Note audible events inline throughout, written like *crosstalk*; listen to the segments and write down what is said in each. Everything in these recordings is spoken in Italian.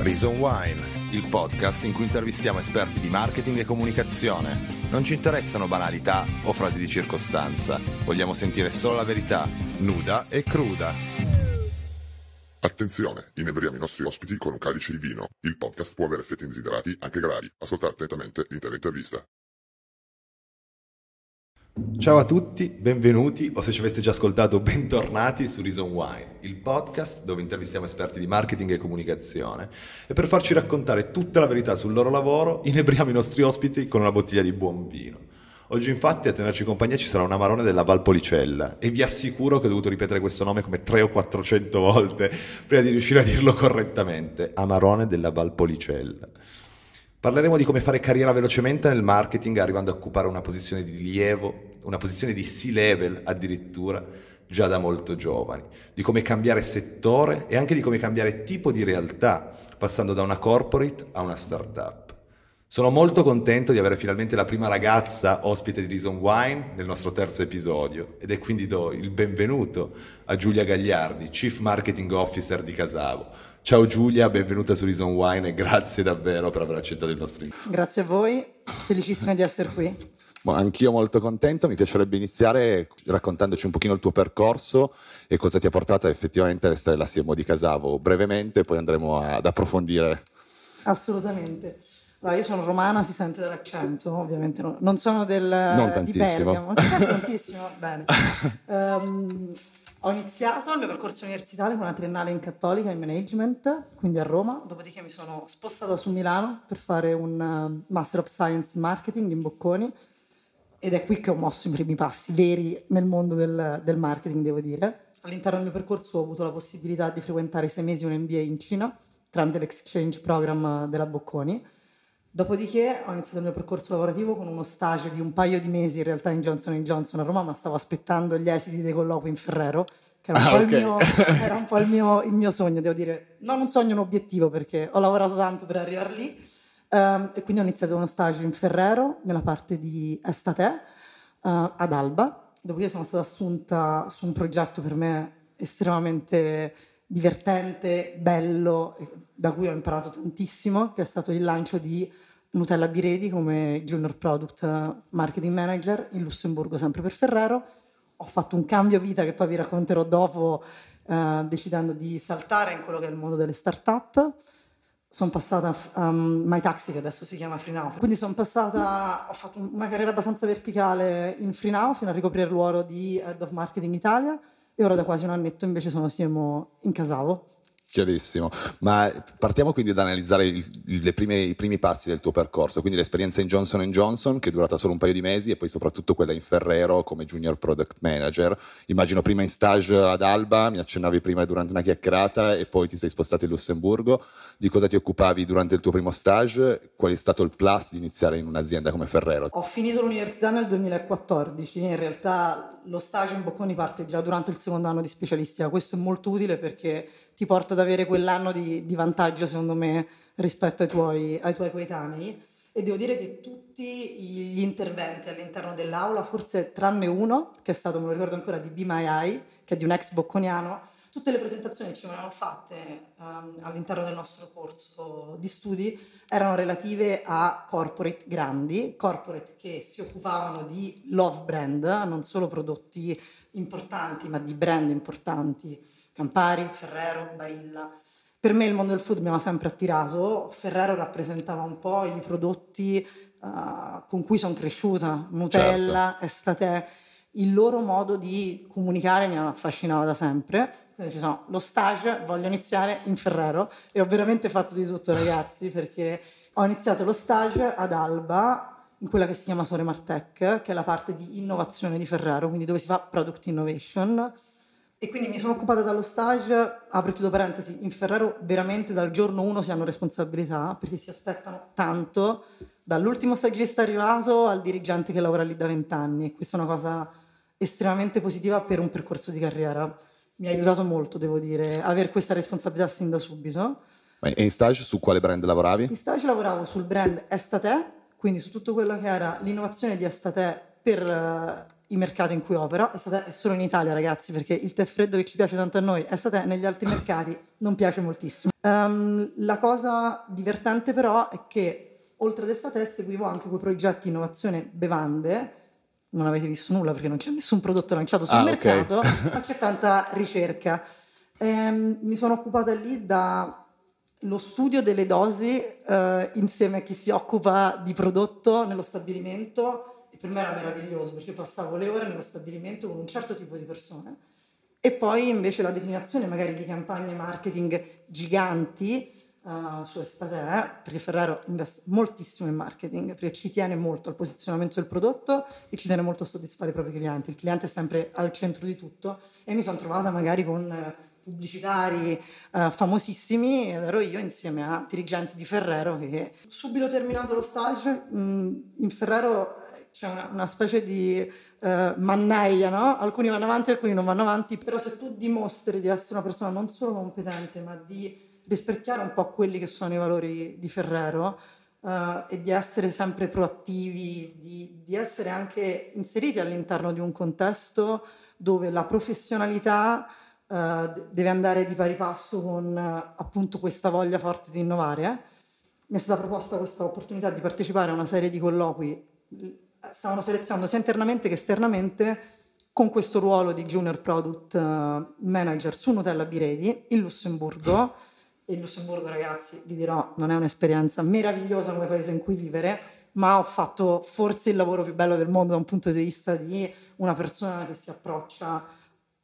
Reason Wine, il podcast in cui intervistiamo esperti di marketing e comunicazione. Non ci interessano banalità o frasi di circostanza, vogliamo sentire solo la verità, nuda e cruda. Attenzione, inebriamo i nostri ospiti con un calice di vino. Il podcast può avere effetti indesiderati anche gravi. Ascoltate attentamente l'intera intervista. Ciao a tutti, benvenuti o se ci avete già ascoltato *laughs* bentornati su Reason Wine, il podcast dove intervistiamo esperti di marketing e comunicazione e per farci raccontare tutta la verità sul loro lavoro inebriamo i nostri ospiti con una bottiglia di buon vino. Oggi infatti a tenerci compagnia ci sarà un amarone della Valpolicella e vi assicuro che ho dovuto ripetere questo nome come 3 o 400 volte prima di riuscire a dirlo correttamente, amarone della Valpolicella. Parleremo di come fare carriera velocemente nel marketing arrivando a occupare una posizione di rilievo, una posizione di C-level addirittura già da molto giovani, di come cambiare settore e anche di come cambiare tipo di realtà, passando da una corporate a una startup. Sono molto contento di avere finalmente la prima ragazza ospite di Reason Wine nel nostro terzo episodio ed è quindi do il benvenuto a Giulia Gagliardi, Chief Marketing Officer di Casavo. Ciao Giulia, benvenuta su Reason Wine e grazie davvero per aver accettato il nostro invito. Grazie a voi, felicissima di essere qui. Anch'io molto contento, mi piacerebbe iniziare raccontandoci un pochino il tuo percorso e cosa ti ha portato effettivamente a restare la CMO di Casavo brevemente, poi andremo ad approfondire. Assolutamente. Allora, io sono romana, si sente dall'accento, ovviamente no, non sono del, non tantissimo. di Bergamo, tantissimo, bene. Um, *laughs* ho iniziato il mio percorso universitario con una triennale in cattolica in management, quindi a Roma, dopodiché mi sono spostata su Milano per fare un uh, Master of Science in Marketing in Bocconi. Ed è qui che ho mosso i primi passi veri nel mondo del, del marketing, devo dire. All'interno del mio percorso ho avuto la possibilità di frequentare sei mesi un MBA in Cina tramite l'exchange program della Bocconi Dopodiché ho iniziato il mio percorso lavorativo con uno stage di un paio di mesi in realtà in Johnson Johnson a Roma, ma stavo aspettando gli esiti dei colloqui in Ferrero, che era un, ah, po, okay. il mio, era un po il, mio, il mio, sogno, devo dire. Non un sogno, un obiettivo, perché ho lavorato tanto per arrivare lì. Um, e quindi ho iniziato uno stage in Ferrero, nella parte di Estate, uh, ad Alba. Dopodiché sono stata assunta su un progetto per me estremamente divertente, bello, da cui ho imparato tantissimo, che è stato il lancio di Nutella Biredi come Junior Product Marketing Manager in Lussemburgo, sempre per Ferrero. Ho fatto un cambio vita che poi vi racconterò dopo, eh, decidendo di saltare in quello che è il mondo delle start-up. Sono passata a um, My Taxi, che adesso si chiama FreeNow. Quindi sono passata, ho fatto una carriera abbastanza verticale in FreeNow fino a ricoprire il ruolo di Head of Marketing Italia e ora da quasi un annetto invece sono CMO in Casavo Chiarissimo, ma partiamo quindi ad analizzare il, prime, i primi passi del tuo percorso, quindi l'esperienza in Johnson Johnson che è durata solo un paio di mesi e poi soprattutto quella in Ferrero come Junior Product Manager. Immagino prima in stage ad Alba, mi accennavi prima durante una chiacchierata e poi ti sei spostato in Lussemburgo. Di cosa ti occupavi durante il tuo primo stage? Qual è stato il plus di iniziare in un'azienda come Ferrero? Ho finito l'università nel 2014, in realtà lo stage in Bocconi parte già durante il secondo anno di specialistica, questo è molto utile perché ti porta ad avere quell'anno di, di vantaggio, secondo me, rispetto ai tuoi, ai tuoi coetanei. E devo dire che tutti gli interventi all'interno dell'aula, forse tranne uno, che è stato, me lo ricordo ancora, di Be My Eye, che è di un ex bocconiano, tutte le presentazioni che ci venivano fatte um, all'interno del nostro corso di studi erano relative a corporate grandi, corporate che si occupavano di love brand, non solo prodotti importanti, ma di brand importanti Campari, Ferrero, Barilla. Per me il mondo del food mi aveva sempre attirato, Ferrero rappresentava un po' i prodotti uh, con cui sono cresciuta, Nutella, certo. Estate, il loro modo di comunicare mi affascinava da sempre. Quindi ci sono lo stage, voglio iniziare in Ferrero e ho veramente fatto di tutto *laughs* ragazzi perché ho iniziato lo stage ad Alba in quella che si chiama Sore Martech, che è la parte di innovazione di Ferrero, quindi dove si fa product innovation e quindi mi sono occupata dallo stage, apro chiudo parentesi, in Ferrero veramente dal giorno uno si hanno responsabilità perché si aspettano tanto, dall'ultimo stagista arrivato al dirigente che lavora lì da vent'anni e questa è una cosa estremamente positiva per un percorso di carriera. Mi ha aiutato molto, devo dire, avere questa responsabilità sin da subito. E in stage su quale brand lavoravi? In stage lavoravo sul brand Estate, quindi su tutto quello che era l'innovazione di Estate per i mercati in cui opera, estate è solo in Italia ragazzi perché il tè freddo che ci piace tanto a noi, estate negli altri *laughs* mercati non piace moltissimo. Um, la cosa divertente però è che oltre ad estate seguivo anche quei progetti di innovazione bevande, non avete visto nulla perché non c'è nessun prodotto lanciato sul ah, mercato, okay. ma c'è *laughs* tanta ricerca. Um, mi sono occupata lì da lo studio delle dosi eh, insieme a chi si occupa di prodotto nello stabilimento e per me era meraviglioso perché passavo le ore nello stabilimento con un certo tipo di persone. E poi invece la definizione magari di campagne marketing giganti uh, su estate perché Ferrero investe moltissimo in marketing perché ci tiene molto al posizionamento del prodotto e ci tiene molto a soddisfare i propri clienti. Il cliente è sempre al centro di tutto e mi sono trovata magari con pubblicitari uh, famosissimi ed ero io insieme a dirigenti di Ferrero che subito terminato lo stage mh, in Ferrero c'è una, una specie di uh, mannaia, no? alcuni vanno avanti, alcuni non vanno avanti, però se tu dimostri di essere una persona non solo competente ma di rispecchiare un po' quelli che sono i valori di Ferrero uh, e di essere sempre proattivi, di, di essere anche inseriti all'interno di un contesto dove la professionalità uh, deve andare di pari passo con uh, appunto questa voglia forte di innovare. Eh? Mi è stata proposta questa opportunità di partecipare a una serie di colloqui, stavano selezionando sia internamente che esternamente con questo ruolo di Junior Product uh, Manager su Nutella Biredi in Lussemburgo. E il Lussemburgo, ragazzi, vi dirò, non è un'esperienza meravigliosa come paese in cui vivere, ma ho fatto forse il lavoro più bello del mondo da un punto di vista di una persona che si approccia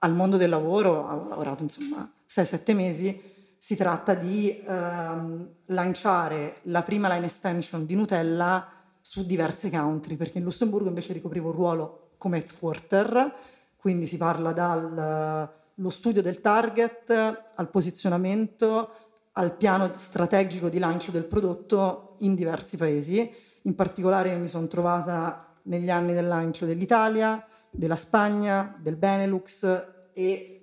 al mondo del lavoro, ho lavorato insomma 6-7 mesi, si tratta di ehm, lanciare la prima line extension di Nutella su diverse country, perché in Lussemburgo invece ricoprivo un ruolo come headquarter, quindi si parla dallo studio del target al posizionamento, al piano strategico di lancio del prodotto in diversi paesi. In particolare mi sono trovata negli anni del lancio dell'Italia, della Spagna, del Benelux e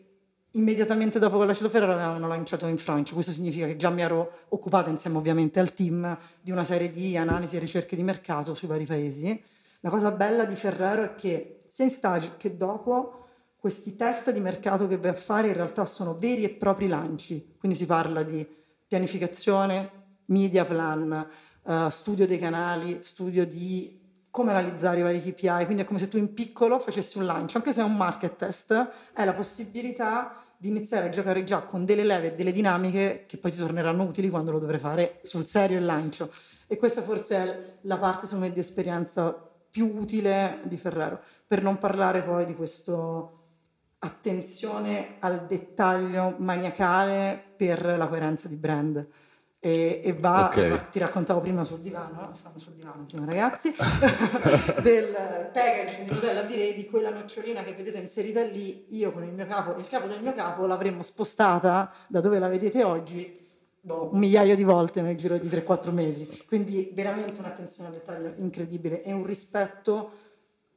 immediatamente dopo che ho lasciato Ferrari avevano lanciato in Francia. Questo significa che già mi ero occupata insieme ovviamente al team di una serie di analisi e ricerche di mercato sui vari paesi. La cosa bella di Ferrero è che sia in stage che dopo questi test di mercato che vai a fare in realtà sono veri e propri lanci. Quindi si parla di pianificazione, media plan, uh, studio dei canali, studio di come analizzare i vari KPI, quindi è come se tu in piccolo facessi un lancio, anche se è un market test, è la possibilità di iniziare a giocare già con delle leve e delle dinamiche che poi ti torneranno utili quando lo dovrai fare sul serio il lancio. E questa forse è la parte, me, di esperienza più utile di Ferrero, per non parlare poi di questo attenzione al dettaglio maniacale per la coerenza di brand e, e va, okay. ti raccontavo prima sul divano, stavamo sul divano prima ragazzi, *laughs* del packaging di Nutella Biredi, quella nocciolina che vedete inserita lì, io con il mio capo, il capo del mio capo l'avremmo spostata da dove la vedete oggi boh, un migliaio di volte nel giro di 3-4 mesi, quindi veramente un'attenzione al dettaglio incredibile e un rispetto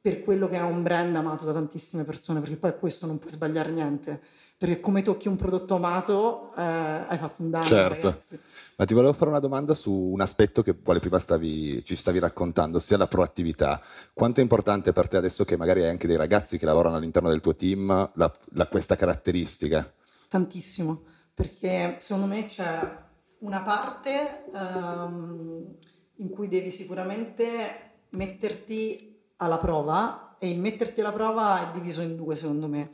per quello che è un brand amato da tantissime persone, perché poi questo non puoi sbagliare niente perché come tocchi un prodotto amato eh, hai fatto un danno. Certo, ragazzi. ma ti volevo fare una domanda su un aspetto che quale prima stavi, ci stavi raccontando, ossia la proattività. Quanto è importante per te adesso che magari hai anche dei ragazzi che lavorano all'interno del tuo team la, la, questa caratteristica? Tantissimo, perché secondo me c'è una parte um, in cui devi sicuramente metterti alla prova e il metterti alla prova è diviso in due secondo me.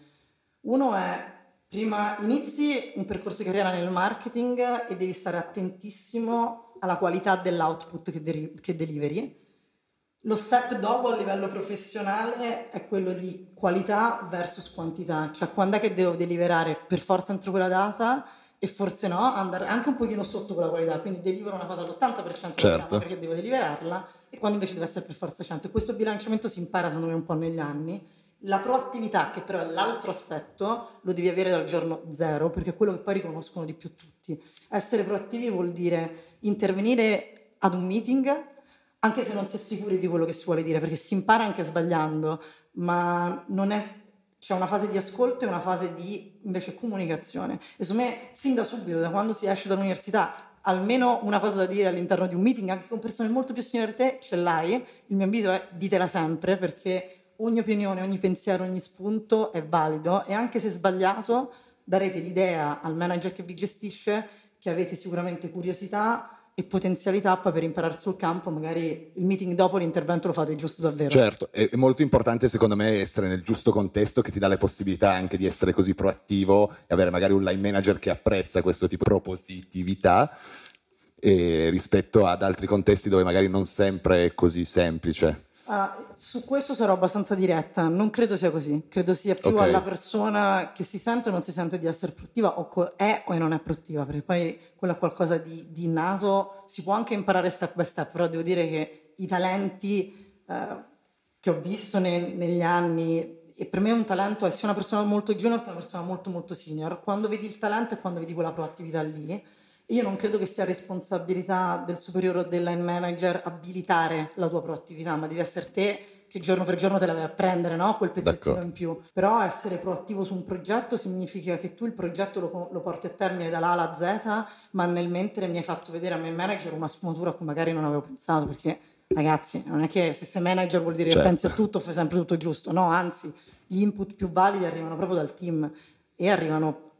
Uno è Prima inizi un percorso di carriera nel marketing e devi stare attentissimo alla qualità dell'output che, deri- che deliveri. Lo step dopo a livello professionale è quello di qualità versus quantità, cioè quando è che devo deliberare per forza entro quella data e forse no, andare anche un pochino sotto quella qualità, quindi delivero una cosa all'80% certo. perché devo deliberarla e quando invece deve essere per forza 100. E questo bilanciamento si impara secondo me un po' negli anni la proattività, che però è l'altro aspetto, lo devi avere dal giorno zero, perché è quello che poi riconoscono di più tutti. Essere proattivi vuol dire intervenire ad un meeting, anche se non si è sicuri di quello che si vuole dire, perché si impara anche sbagliando, ma non è, c'è una fase di ascolto e una fase di invece comunicazione. E secondo me, fin da subito, da quando si esce dall'università, almeno una cosa da dire all'interno di un meeting, anche con persone molto più signore di te, ce l'hai. Il mio invito è ditela sempre, perché ogni opinione, ogni pensiero, ogni spunto è valido e anche se sbagliato darete l'idea al manager che vi gestisce che avete sicuramente curiosità e potenzialità poi per imparare sul campo, magari il meeting dopo l'intervento lo fate giusto davvero. Certo, è, molto importante secondo me essere nel giusto contesto che ti dà le possibilità anche di essere così proattivo e avere magari un line manager che apprezza questo tipo di propositività rispetto ad altri contesti dove magari non sempre è così semplice. Uh, su questo sarò abbastanza diretta, non credo sia così, credo sia più okay. alla persona che si sente o non si sente di essere produttiva o co- è o non è produttiva, perché poi quello è qualcosa di, di nato, si può anche imparare step by step, però devo dire che i talenti uh, che ho visto ne- negli anni, e per me un talento è sia una persona molto junior che una persona molto molto senior, quando vedi il talento e quando vedi quella proattività lì, io non credo che sia responsabilità del superiore o del line manager abilitare la tua proattività, ma devi essere te che giorno per giorno te la vai a prendere, no? Quel pezzettino D'accordo. in più. Però essere proattivo su un progetto significa che tu il progetto lo, lo porti a termine dall'A alla Z, ma nel mentre mi hai fatto vedere a me manager una sfumatura a cui magari non avevo pensato, perché ragazzi, non è che se sei manager vuol dire certo. che pensi a tutto, fai sempre tutto giusto, no, anzi, gli input più validi arrivano proprio dal team e arrivano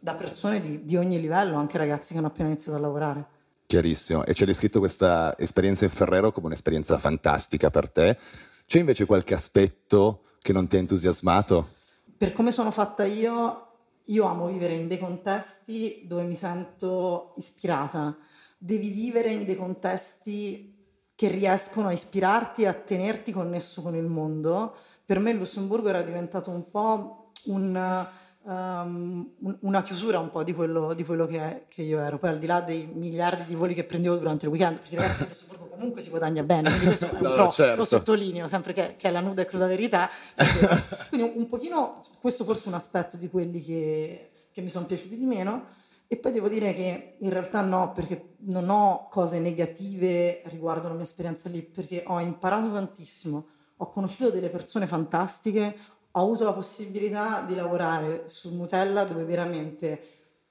da persone di, di ogni livello, anche ragazzi che hanno appena iniziato a lavorare. Chiarissimo. E c'è descritto questa esperienza in Ferrero come un'esperienza fantastica per te. C'è invece qualche aspetto che non ti ha entusiasmato? Per come sono fatta io, io amo vivere in dei contesti dove mi sento ispirata. Devi vivere in dei contesti che riescono a ispirarti e a tenerti connesso con il mondo. Per me il Lussemburgo era diventato un po' un um, una chiusura un po' di quello, di quello che, che, io ero. Poi al di là dei miliardi di voli che prendevo durante il weekend, perché ragazzi a Sassuolo comunque si guadagna bene, quindi questo *laughs* no, pro, certo. lo sottolineo sempre che, che, è la nuda e cruda verità. *laughs* quindi un, un pochino, questo forse è un aspetto di quelli che, che mi sono piaciuti di meno. E poi devo dire che in realtà no, perché non ho cose negative riguardo la mia esperienza lì, perché ho imparato tantissimo, ho conosciuto delle persone fantastiche, ho avuto la possibilità di lavorare su Nutella dove veramente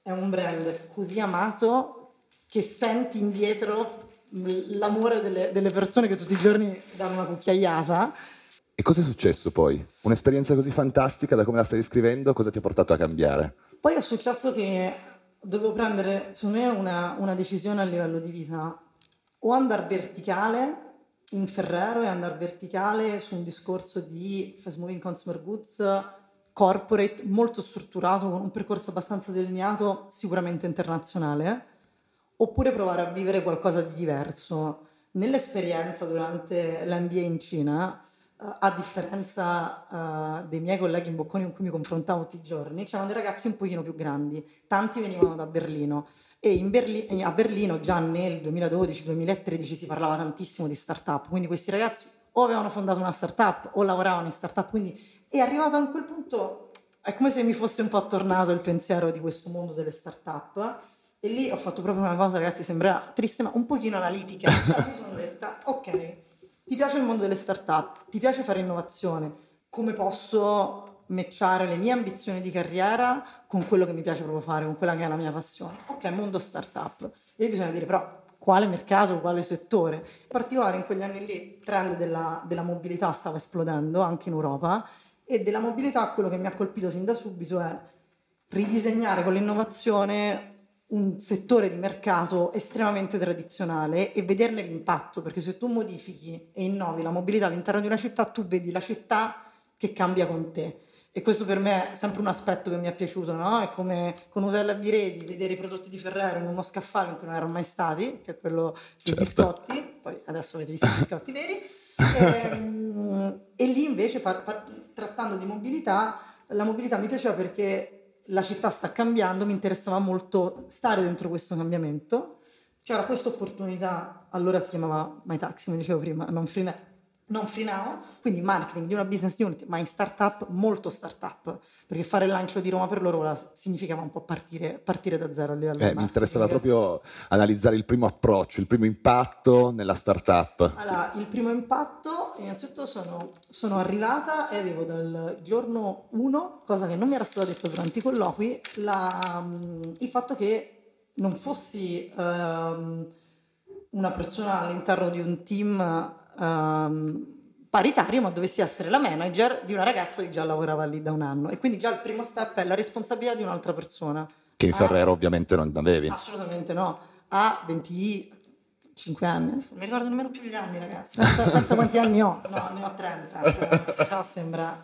è un brand così amato che senti indietro l'amore delle, delle persone che tutti i giorni danno una cucchiaiata. E cosa è successo poi? Un'esperienza così fantastica da come la stai descrivendo, cosa ti ha portato a cambiare? Poi è successo che dovevo prendere, secondo me, una, una decisione a livello di vita. O andare verticale in Ferrero e andare verticale su un discorso di fast moving consumer goods corporate molto strutturato con un percorso abbastanza delineato sicuramente internazionale oppure provare a vivere qualcosa di diverso. Nell'esperienza durante l'MBA in Cina a differenza uh, dei miei colleghi in Bocconi con cui mi confrontavo tutti i giorni, c'erano dei ragazzi un pochino più grandi, tanti venivano da Berlino. E Berli- a Berlino già nel 2012-2013 si parlava tantissimo di start-up, quindi questi ragazzi o avevano fondato una start-up o lavoravano in start-up, quindi è arrivato a quel punto, è come se mi fosse un po' tornato il pensiero di questo mondo delle start-up. E lì ho fatto proprio una cosa, ragazzi, sembra triste, ma un pochino analitica, *laughs* mi sono detta, ok, ti piace il mondo delle start-up, ti piace fare innovazione, come posso matchare le mie ambizioni di carriera con quello che mi piace proprio fare, con quella che è la mia passione. Ok, mondo start-up. E bisogna dire però quale mercato, quale settore. In particolare in quegli anni lì il trend della, della mobilità stava esplodendo anche in Europa e della mobilità quello che mi ha colpito sin da subito è ridisegnare con l'innovazione un settore di mercato estremamente tradizionale e vederne l'impatto, perché se tu modifichi e innovi la mobilità all'interno di una città, tu vedi la città che cambia con te. E questo per me è sempre un aspetto che mi è piaciuto, no? È come con Nutella Biredi, vedere i prodotti di Ferrero in uno scaffale in cui non erano mai stati, che è quello dei certo. biscotti, poi adesso avete visto i biscotti veri, e, *laughs* ehm, e, lì invece par- par- trattando di mobilità, la mobilità mi piaceva perché la città sta cambiando, mi interessava molto stare dentro questo cambiamento. C'era questa opportunità, allora si chiamava My Taxi, come dicevo prima, non Free, non free now, quindi marketing di una business unit, ma in startup, molto startup, perché fare il lancio di Roma per loro significava un po' partire, partire da zero a livello eh, Mi interessava proprio analizzare il primo approccio, il primo impatto nella startup. Allora, il primo impatto, innanzitutto sono, sono arrivata e avevo dal giorno 1, cosa che non mi era stata detta durante i colloqui, la, il fatto che non fossi um, una persona all'interno di un team um, paritario, ma dovessi essere la manager di una ragazza che già lavorava lì da un anno. E quindi già il primo step è la responsabilità di un'altra persona. Che in Ferrero ah, ovviamente non avevi. Assolutamente no. Ha 25 anni, non mi ricordo nemmeno più gli anni ragazzi, *laughs* pensa, pensa quanti anni ho, no ne ho 30, cioè, si sa sembra.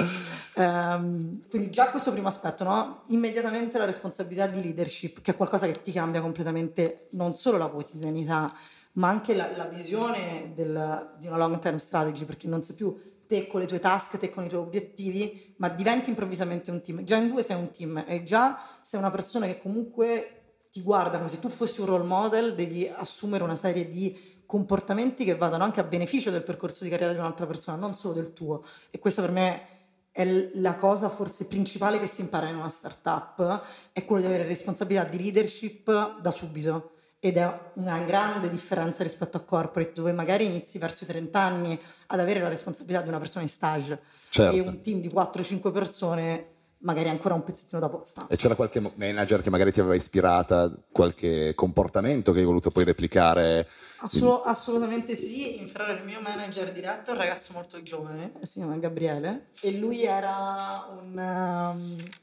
Um, quindi già questo primo aspetto, no? immediatamente la responsabilità di leadership, che è qualcosa che ti cambia completamente non solo la quotidianità, ma anche la, la visione del, di una long term strategy, perché non sei più te con le tue task, te con i tuoi obiettivi, ma diventi improvvisamente un team. Già in due sei un team e già sei una persona che comunque ti guarda come se tu fossi un role model, devi assumere una serie di comportamenti che vadano anche a beneficio del percorso di carriera di un'altra persona, non solo del tuo. E questa per me è la cosa forse principale che si impara in una startup, è quello di avere responsabilità di leadership da subito ed è una grande differenza rispetto a corporate dove magari inizi verso i 30 anni ad avere la responsabilità di una persona in stage certo. e un team di 4-5 persone magari ancora un pezzettino da posta. E c'era qualche manager che magari ti aveva ispirata, qualche comportamento che hai voluto poi replicare? Assolut- assolutamente sì, in Ferrari il mio manager diretto è un ragazzo molto giovane, si chiama Gabriele, e lui era un... Um,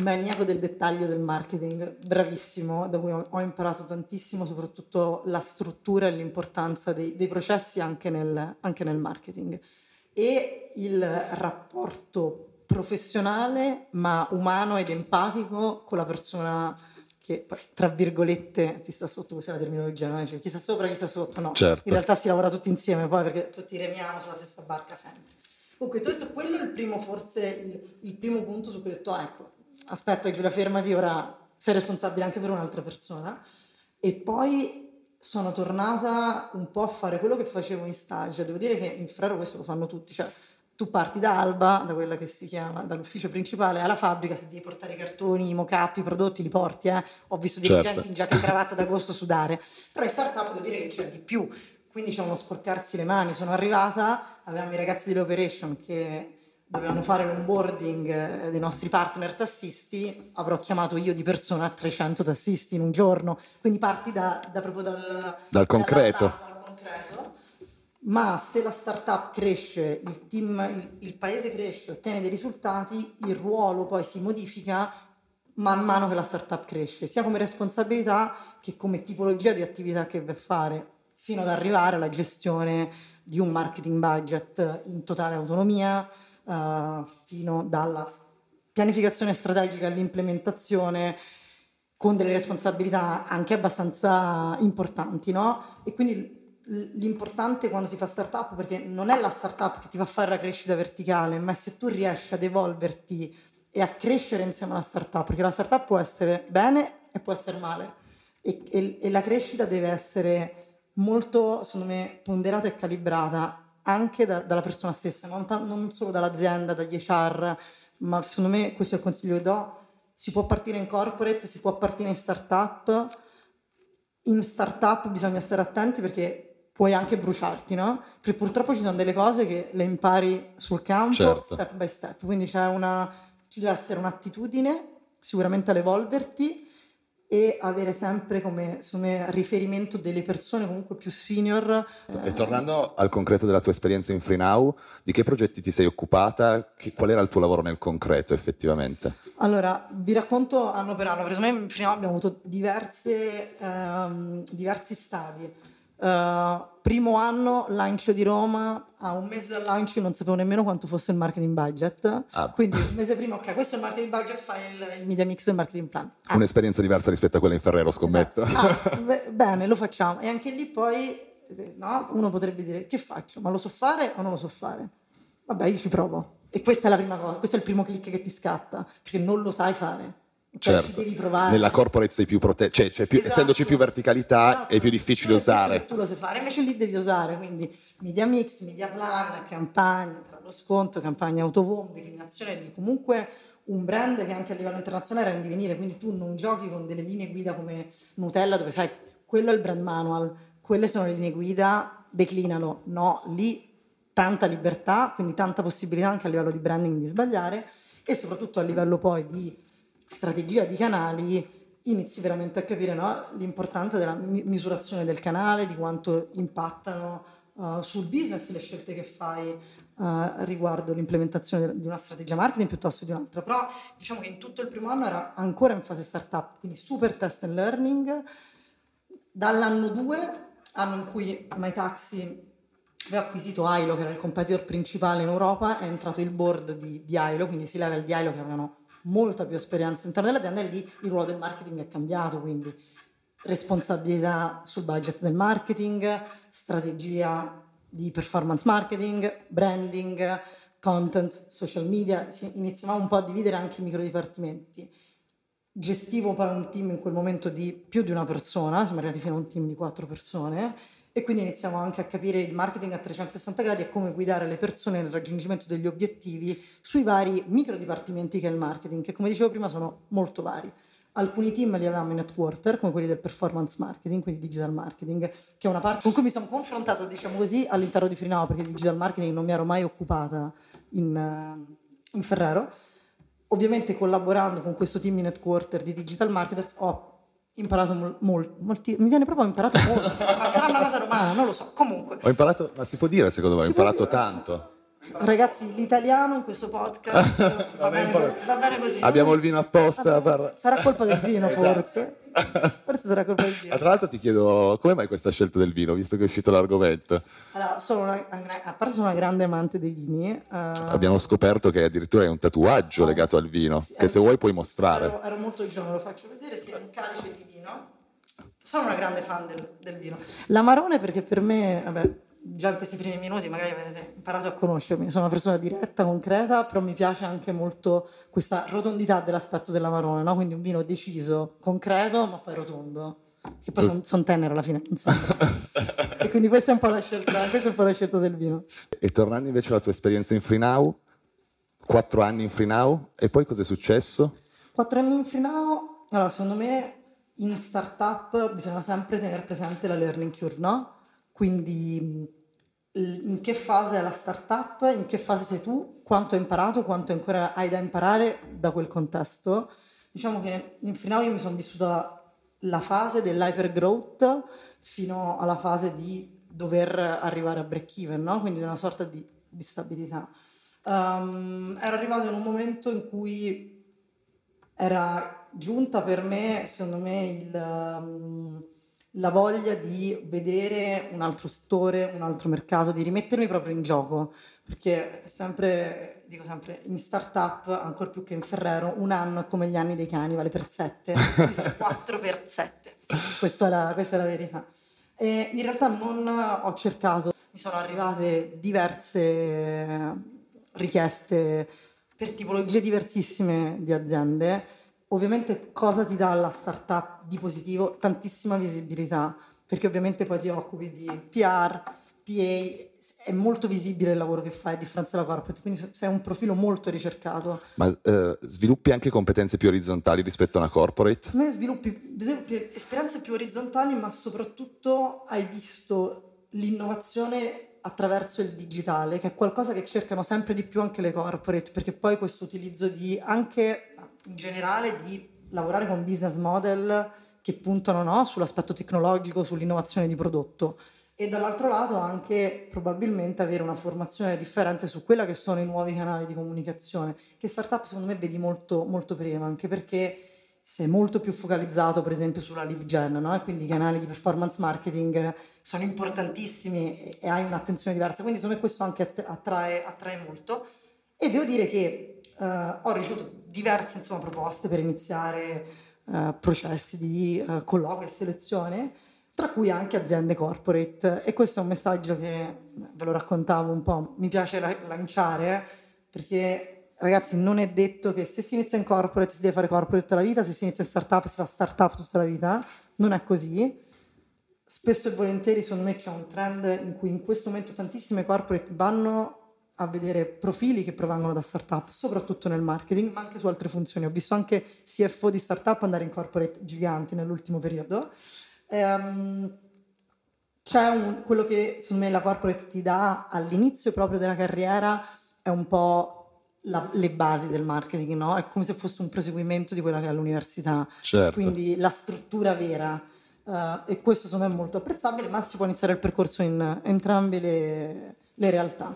maniaco del dettaglio del marketing, bravissimo, da cui ho imparato tantissimo, soprattutto la struttura e l'importanza dei, dei processi anche nel, anche nel marketing. E il rapporto professionale ma umano ed empatico con la persona che tra virgolette ti sta sotto, questa è la terminologia, no? cioè, chi sta sopra, chi sta sotto, no. Certo. In realtà si lavora tutti insieme poi perché tutti remiamo sulla stessa barca sempre. Comunque, questo, quello è il primo, forse, il, il primo punto su cui ho detto, ah, ecco, aspetta Giulia fermati, ora sei responsabile anche per un'altra persona. E poi sono tornata un po' a fare quello che facevo in stage. Devo dire che in Ferrero questo lo fanno tutti, cioè tu parti da Alba, da quella che si chiama, dall'ufficio principale alla fabbrica, se devi portare i cartoni, i mock-up, i prodotti, li porti, eh. Ho visto dirigenti certo. in giacca e cravatta *laughs* d'agosto sudare. Però in startup devo dire che c'è di più, quindi c'è uno sporcarsi le mani. Sono arrivata, avevamo i ragazzi dell'operation che dovevano fare l'onboarding eh, dei nostri partner tassisti, avrò chiamato io di persona 300 tassisti in un giorno, quindi parti da, da proprio dal, dal concreto. dal concreto. Ma se la startup cresce, il team, il, il paese cresce, ottiene dei risultati, il ruolo poi si modifica man mano che la startup cresce, sia come responsabilità che come tipologia di attività che deve fare, fino ad arrivare alla gestione di un marketing budget in totale autonomia, uh, fino dalla pianificazione strategica all'implementazione con delle responsabilità anche abbastanza importanti, no? E quindi l'importante quando si fa startup, perché non è la startup che ti fa fare la crescita verticale, ma se tu riesci ad evolverti e a crescere insieme alla startup, perché la startup può essere bene e può essere male. E, e, e la crescita deve essere molto, secondo me, ponderata e calibrata anche da, dalla persona stessa, non, ta- non, solo dall'azienda, dagli HR, ma secondo me questo è il consiglio che do. Si può partire in corporate, si può partire in startup. In startup bisogna stare attenti perché puoi anche bruciarti, no? Perché purtroppo ci sono delle cose che le impari sul campo, certo. step by step. Quindi c'è una, ci deve essere un'attitudine sicuramente all'evolverti e avere sempre come me, riferimento delle persone comunque più senior. E tornando al concreto della tua esperienza in FreeNow, di che progetti ti sei occupata? Che, qual era il tuo lavoro nel concreto effettivamente? Allora, vi racconto anno per anno, per me in FreeNow abbiamo avuto diverse, um, diversi stadi Uh, primo anno, lancio di Roma, a un mese dal lancio non sapevo nemmeno quanto fosse il marketing budget. Ah. Quindi un mese prima, ok, questo è il marketing budget, fai il, il media mix del marketing plan. Ah. Un'esperienza diversa rispetto a quella in Ferrero, scommetto. Esatto. Ah, *laughs* bene, lo facciamo. E anche lì poi no, uno potrebbe dire che faccio? Ma lo so fare o non lo so fare? Vabbè, io ci provo. E questa è la prima cosa, questo è il primo click che ti scatta, perché non lo sai fare. Cioè, certo. ci devi provare. Nella corporate sei più protetto, cioè, cioè più, esatto. essendoci più verticalità esatto. è più difficile tu usare. Tu lo sai fare, invece lì devi usare, quindi media mix, media plan, campagne, tra lo sconto, campagne autovom, declinazione di comunque un brand che anche a livello internazionale era in divenire, quindi tu non giochi con delle linee guida come Nutella dove sai, quello è il brand manual, quelle sono le linee guida, declinalo, no, lì tanta libertà, quindi tanta possibilità anche a livello di branding di sbagliare e soprattutto a livello poi di strategia di canali inizi veramente a capire no, l'importanza della misurazione del canale, di quanto impattano uh, sul business, le scelte che fai uh, riguardo l'implementazione di una strategia marketing piuttosto di un'altra. Però diciamo che in tutto il primo anno era ancora in fase startup, quindi super test and learning. Dall'anno 2, anno in cui MyTaxi aveva acquisito Ailo, che era il competitor principale in Europa, è entrato il board di, di Ailo, quindi si level di Ailo che avevano molta più esperienza all'interno dell'azienda e lì il ruolo del marketing è cambiato, quindi responsabilità sul budget del marketing, strategia di performance marketing, branding, content, social media, iniziavamo un po' a dividere anche i micro dipartimenti. Gestivo poi un team in quel momento di più di una persona, siamo arrivati fino a un team di quattro persone e quindi iniziamo anche a capire il marketing a 360 gradi e come guidare le persone nel raggiungimento degli obiettivi sui vari micro dipartimenti che è il marketing, che come dicevo prima sono molto vari. Alcuni team li avevamo in headquarter, come quelli del performance marketing, quindi digital marketing, che è una parte con cui mi sono confrontata, diciamo così, all'interno di Frinao, perché di digital marketing non mi ero mai occupata in, in Ferrero. Ovviamente collaborando con questo team in headquarter di digital marketers ho imparato molto, molti, mi viene proprio imparato molto, *laughs* ma sarà una cosa romana, non lo so. Comunque. Ho imparato, ma si può dire secondo me, ho imparato tanto. Ragazzi, l'italiano in questo podcast *laughs* va, bene, va bene, così. Abbiamo il vino apposta. Per... Sarà colpa del vino, esatto. forse. Forse sarà colpa del vino. Ah, tra l'altro ti chiedo, come mai questa scelta del vino, visto che è uscito l'argomento? Allora, sono una, a parte sono una grande amante dei vini. Uh... Abbiamo scoperto che addirittura hai un tatuaggio oh, legato al vino, sì, che se vuoi puoi mostrare. Ero, ero molto giovane, lo faccio vedere, sì, è un calice di vino. Sono una grande fan del, del vino. L'amarone perché per me, vabbè, già in questi primi minuti magari avete imparato a conoscermi, sono una persona diretta, concreta, però mi piace anche molto questa rotondità dell'aspetto dell'amarone, no? quindi un vino deciso, concreto, ma poi rotondo. Che poi sono son tenere alla fine, *laughs* e quindi questa è, un po' la scelta, questa è un po' la scelta del vino. E tornando invece alla tua esperienza in FreeNow, quattro anni in FreeNow, e poi cosa è successo? Quattro anni in FreeNow, allora secondo me in startup bisogna sempre tenere presente la learning curve, no? Quindi in che fase è la startup, in che fase sei tu, quanto hai imparato, quanto ancora hai da imparare da quel contesto. Diciamo che in finale io mi sono vissuta la fase dell'hypergrowth fino alla fase di dover arrivare a break even, no? quindi una sorta di, di stabilità. Um, era arrivato in un momento in cui era giunta per me, secondo me, il... Um, la voglia di vedere un altro settore, un altro mercato, di rimettermi proprio in gioco, perché sempre, dico sempre, in startup, ancora più che in Ferrero, un anno è come gli anni dei cani, vale per sette, *laughs* 4 per sette, questa è la, questa è la verità. E in realtà non ho cercato, mi sono arrivate diverse richieste per tipologie diversissime di aziende, Ovviamente cosa ti dà la startup di positivo? Tantissima visibilità, perché ovviamente poi ti occupi di PR, PA, è molto visibile il lavoro che fai a differenza della corporate, quindi sei un profilo molto ricercato. Ma eh, sviluppi anche competenze più orizzontali rispetto a una corporate? Secondo me sviluppi, sviluppi esperienze più orizzontali, ma soprattutto hai visto l'innovazione attraverso il digitale, che è qualcosa che cercano sempre di più anche le corporate, perché poi questo utilizzo di anche in generale di lavorare con business model che puntano no, sull'aspetto tecnologico, sull'innovazione di prodotto e dall'altro lato anche probabilmente avere una formazione differente su quella che sono i nuovi canali di comunicazione, che startup secondo me vedi molto, molto prima, anche perché sei molto più focalizzato per esempio sulla lead gen, no? quindi i canali di performance marketing sono importantissimi e, hai un'attenzione diversa, quindi secondo me questo anche attrae, attrae molto. E devo dire che uh, ho ricevuto diverse insomma, proposte per iniziare uh, processi di uh, colloquio e selezione, tra cui anche aziende corporate. E questo è un messaggio che ve lo raccontavo un po', mi piace la- lanciare perché ragazzi non è detto che se si inizia in corporate si deve fare corporate tutta la vita, se si inizia in startup si fa startup tutta la vita, non è così. Spesso e volentieri secondo me c'è un trend in cui in questo momento tantissime corporate vanno a vedere profili che provengono da startup, soprattutto nel marketing, ma anche su altre funzioni. Ho visto anche CFO di startup andare in corporate giganti nell'ultimo periodo. Ehm, c'è un, quello che secondo me la corporate ti dà all'inizio proprio della carriera è un po' la, le basi del marketing, no? È come se fosse un proseguimento di quella che è l'università. Certo. Quindi la struttura vera Uh, e questo secondo me è molto apprezzabile, ma si può iniziare il percorso in entrambe le, le realtà.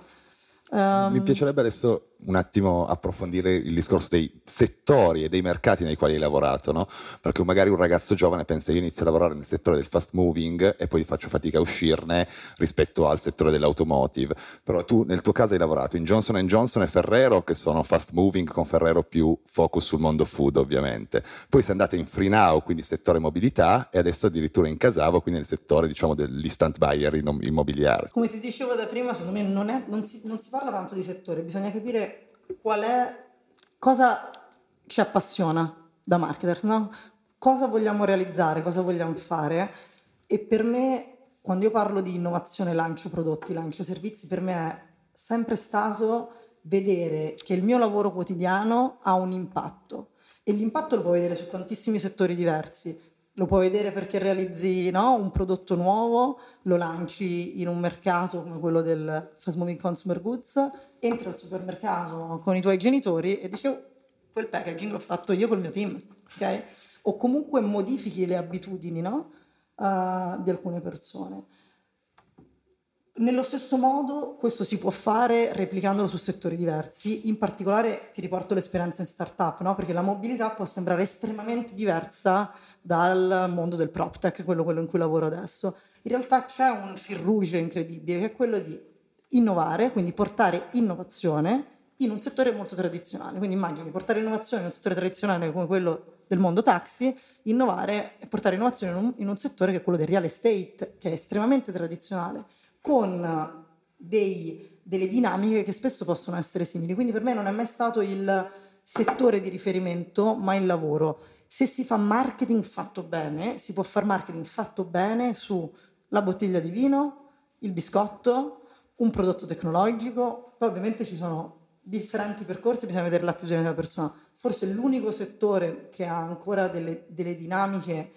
Um, Mi piacerebbe adesso un attimo approfondire il discorso dei settori e dei mercati nei quali hai lavorato, no? Perché magari un ragazzo giovane pensa io inizio a lavorare nel settore del fast moving e poi faccio fatica a uscirne rispetto al settore dell'automotive. Però tu nel tuo caso hai lavorato in Johnson Johnson e Ferrero, che sono fast moving, con Ferrero più focus sul mondo food ovviamente. Poi sei andata in Free Now, quindi settore mobilità, e adesso addirittura in Casavo, quindi nel settore diciamo dell'instant buyer immobiliare. Come ti dicevo da prima, secondo me non, è, non, si, non si parla tanto di settore, bisogna capire qual è, cosa ci appassiona da marketers, no? Cosa vogliamo realizzare, cosa vogliamo fare? E per me quando io parlo di innovazione, lancio prodotti, lancio servizi, per me è sempre stato vedere che il mio lavoro quotidiano ha un impatto. E l'impatto lo puoi vedere su tantissimi settori diversi, lo puoi vedere perché realizzi no, un prodotto nuovo, lo lanci in un mercato come quello del fast moving consumer goods, entri al supermercato con i tuoi genitori e dici oh, quel packaging l'ho fatto io col mio team, ok? O comunque modifichi le abitudini no, uh, di alcune persone. Nello stesso modo questo si può fare replicandolo su settori diversi, in particolare ti riporto l'esperienza in startup, no? perché la mobilità può sembrare estremamente diversa dal mondo del prop tech, quello, quello in cui lavoro adesso. In realtà c'è un fil incredibile che è quello di innovare, quindi portare innovazione in un settore molto tradizionale. Quindi immagini portare innovazione in un settore tradizionale come quello del mondo taxi, innovare e portare innovazione in un, in un settore che è quello del real estate, che è estremamente tradizionale con dei, delle dinamiche che spesso possono essere simili. Quindi per me non è mai stato il settore di riferimento, ma il lavoro. Se si fa marketing fatto bene, si può fare marketing fatto bene sulla bottiglia di vino, il biscotto, un prodotto tecnologico, poi ovviamente ci sono differenti percorsi, bisogna vedere l'attitudine della persona. Forse l'unico settore che ha ancora delle, delle dinamiche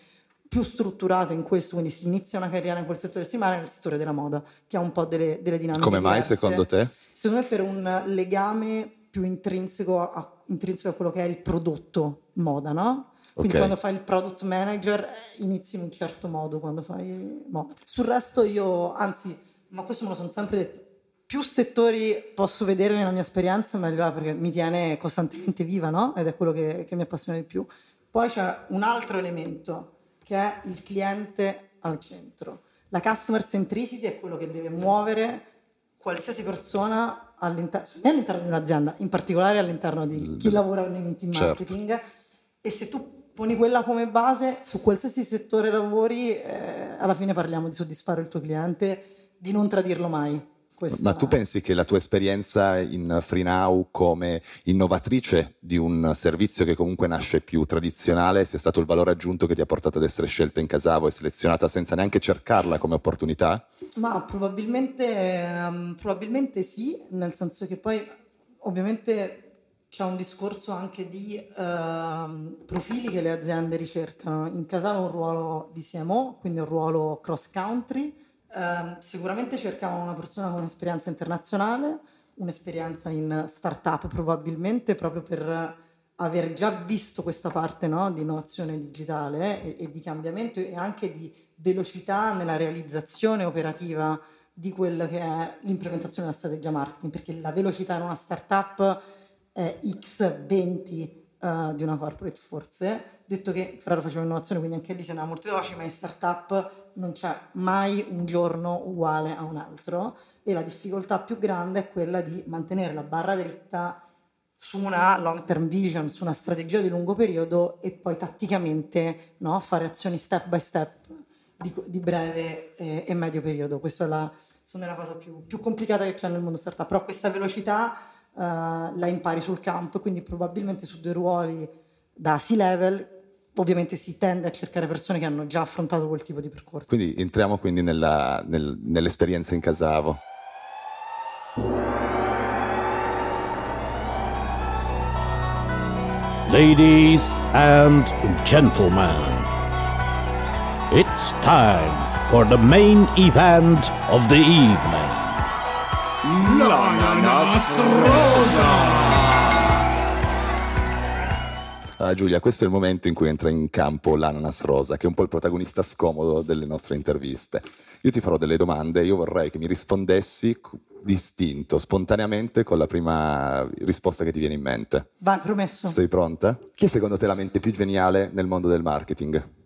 più strutturata in questo, quindi si inizia una carriera in quel settore, si rimane nel settore della moda, che ha un po' delle, delle dinamiche Come mai diverse. secondo te? Secondo me per un legame più intrinseco a, intrinseco a quello che è il prodotto moda, no? Quindi okay. quando fai il product manager eh, inizi in un certo modo quando fai moda. Sul resto io, anzi, ma questo me lo sono sempre detto, più settori posso vedere nella mia esperienza meglio è perché mi tiene costantemente viva, no? Ed è quello che, che mi appassiona di più. Poi c'è un altro elemento che è il cliente al centro. La customer centricity è quello che deve muovere qualsiasi persona all'interno, all'interno di un'azienda, in particolare all'interno di chi lavora in team certo. marketing. Certo. E se tu poni quella come base, su qualsiasi settore lavori, eh, alla fine parliamo di soddisfare il tuo cliente, di non tradirlo mai. Questa... Ma tu pensi che la tua esperienza in FreeNow come innovatrice di un servizio che comunque nasce più tradizionale sia stato il valore aggiunto che ti ha portato ad essere scelta in Casavo e selezionata senza neanche cercarla come opportunità? Ma probabilmente, um, probabilmente sì, nel senso che poi ovviamente c'è un discorso anche di uh, profili che le aziende ricercano. In Casavo un ruolo di CMO, quindi un ruolo cross country Uh, sicuramente cercavano una persona con un'esperienza internazionale, un'esperienza in startup probabilmente proprio per aver già visto questa parte no, di innovazione digitale e, e, di cambiamento e anche di velocità nella realizzazione operativa di quella che è l'implementazione della strategia marketing, perché la velocità in una startup è x20 uh, di una corporate forse, detto che Ferraro faceva innovazione, quindi anche lì si andava molto veloce, ma in startup non c'è mai un giorno uguale a un altro. E la difficoltà più grande è quella di mantenere la barra dritta su una long term vision, su una strategia di lungo periodo e poi tatticamente no, fare azioni step by step di, di breve e, e, medio periodo. Questa è la, la cosa più, più complicata che c'è nel mondo startup, però questa velocità la impari sul campo, quindi probabilmente su due ruoli da C-level ovviamente si tende a cercare persone che hanno già affrontato quel tipo di percorso. Quindi entriamo quindi nella, nel, nell'esperienza in Casavo. Ladies and gentlemen, it's time for the main event of the evening. L'ananas rosa! Ah, Giulia, questo è il momento in cui entra in campo l'ananas rosa, che è un po' il protagonista scomodo delle nostre interviste. Io ti farò delle domande, io vorrei che mi rispondessi distinto, spontaneamente, con la prima risposta che ti viene in mente. Vai, promesso. Sei pronta? Chi è secondo te la mente più geniale nel mondo del marketing?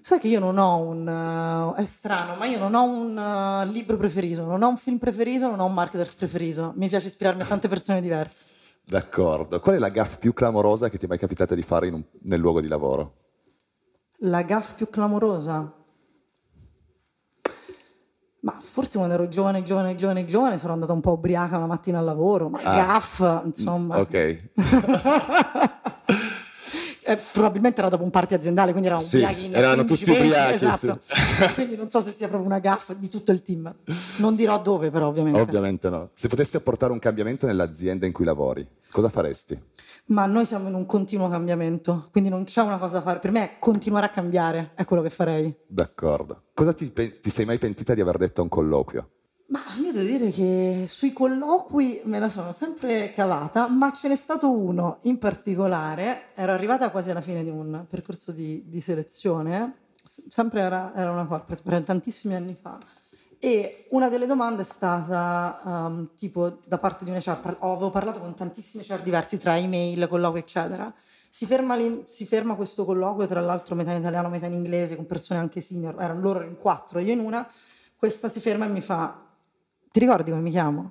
Sai che io non ho un... eh, è strano, ma io non ho un eh, libro preferito, non ho un film preferito, non ho un marketers preferito. Mi piace ispirarmi a tante persone diverse. D'accordo. Qual è la gaff più clamorosa che ti è mai capitata di fare un- nel luogo di lavoro? La gaff più clamorosa? Ma forse quando ero giovane, giovane, giovane, giovane sono andata un po' ubriaca una mattina al lavoro, ma Ah. gaff, insomma. Ok. *laughs* Eh, probabilmente era dopo un party aziendale, quindi erano Sì, ubriachi. erano 15, tutti 20, ubriachi, Esatto. quindi non so se sia proprio una gaff di tutto il team. Non dirò dove, però, ovviamente. Ovviamente no. Se potessi apportare un cambiamento nell'azienda in cui lavori, cosa faresti? Ma noi siamo in un continuo cambiamento, quindi non c'è una cosa da fare. Per me è continuare a cambiare, è quello che farei. D'accordo. Cosa ti, ti sei mai pentita di aver detto a un colloquio? Ma io devo dire che sui colloqui me la sono sempre cavata, ma ce n'è stato uno in particolare, ero arrivata quasi alla fine di un percorso di, di selezione, sempre era, era una corporate, per tantissimi anni fa, e una delle domande è stata um, tipo da parte di un HR, par- avevo parlato con tantissimi HR diversi tra email, colloqui eccetera, si ferma, si ferma questo colloquio, tra l'altro metà in italiano, metà in inglese, con persone anche senior, erano loro in quattro, io in una, questa si ferma e mi fa ti ricordi come mi chiamo?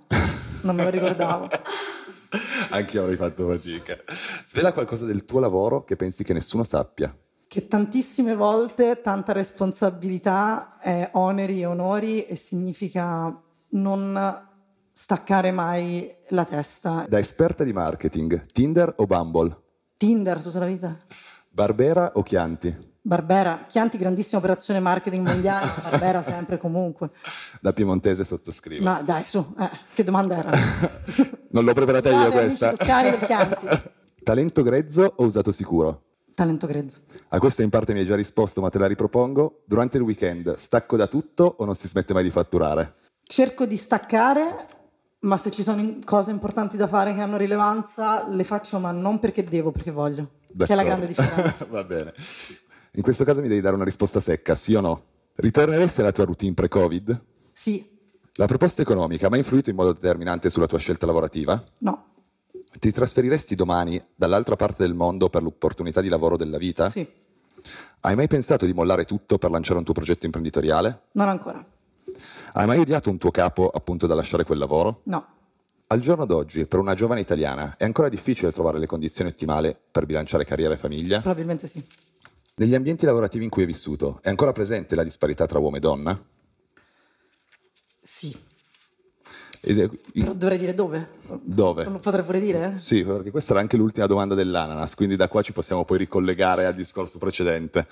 Non me lo ricordavo. *laughs* Anche io avrei fatto fatica. Svela qualcosa del tuo lavoro che pensi che nessuno sappia. Che tantissime volte tanta responsabilità, è oneri e onori e significa non staccare mai la testa. Da esperta di marketing, Tinder o Bumble? Tinder tutta la vita. Barbera o Chianti? Barbera, Chianti grandissima operazione marketing mondiale, *laughs* Barbera sempre comunque. Da piemontese sottoscrivo. Ma dai su, eh, che domanda era? *laughs* Non l'ho preparata io Scusate, questa. amici toscani del Chianti. *laughs* Talento grezzo o usato sicuro? Talento grezzo. A questa in parte mi hai già risposto, ma te la ripropongo. Durante il weekend stacco da tutto o non si smette mai di fatturare? Cerco di staccare, ma se ci sono cose importanti da fare che hanno rilevanza, le faccio, ma non perché devo, perché voglio. Che è la grande D'accordo. differenza. Va bene. In questo caso mi devi dare una risposta secca, sì o no? Ritorneresti alla tua routine pre-Covid? Sì, La proposta economica ha mai influito in modo determinante sulla tua scelta lavorativa? no, Ti trasferiresti domani dall'altra parte del mondo per l'opportunità di lavoro della vita? sì, Hai mai pensato di mollare tutto per lanciare un tuo progetto imprenditoriale? non ancora. Hai mai odiato un tuo capo appunto da lasciare quel lavoro? No, Al giorno d'oggi, per una giovane italiana, è ancora difficile trovare le condizioni ottimali per bilanciare carriera e famiglia? probabilmente sì. Negli ambienti lavorativi in cui hai vissuto, è ancora presente la disparità tra uomo e donna? Sì, è- però dovrei dire dove? Dove? Non lo potrei pure dire? Sì, perché questa era anche l'ultima domanda dell'ananas, quindi da qua ci possiamo poi ricollegare al discorso precedente.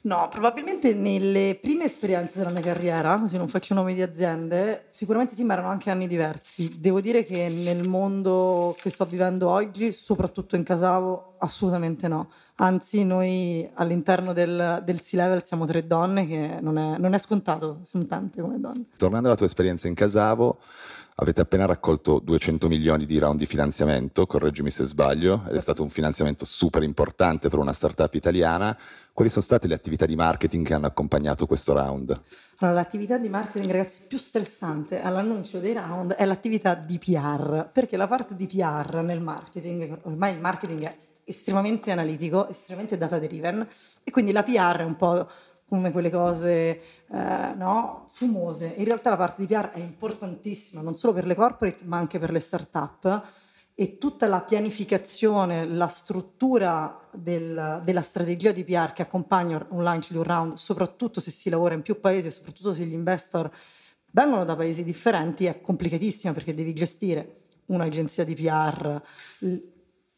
No, probabilmente nelle prime esperienze della mia carriera, così non faccio nomi di aziende, sicuramente sì, ma erano anche anni diversi. Devo dire che nel mondo che sto vivendo oggi, soprattutto in Casavo, assolutamente no. Anzi, noi all'interno del, del C-Level siamo tre donne, che non è, non è scontato, siamo tante come donne. Tornando alla tua esperienza in Casavo, avete appena raccolto 200 milioni di round di finanziamento, correggimi se sbaglio, ed è stato un finanziamento super importante per una startup italiana. Quali sono state le attività di marketing che hanno accompagnato questo round? Allora, l'attività di marketing, ragazzi, più stressante all'annuncio dei round è l'attività di PR, perché la parte di PR nel marketing, ormai il marketing è estremamente analitico, estremamente data driven, e quindi la PR è un po' come quelle cose eh, no, fumose. In realtà la parte di PR è importantissima, non solo per le corporate, ma anche per le start-up e tutta la pianificazione, la struttura del- della strategia di PR che accompagna un launch di un round, soprattutto se si lavora in più paesi soprattutto se gli investor vengono da paesi differenti, è complicatissima perché devi gestire un'agenzia di PR,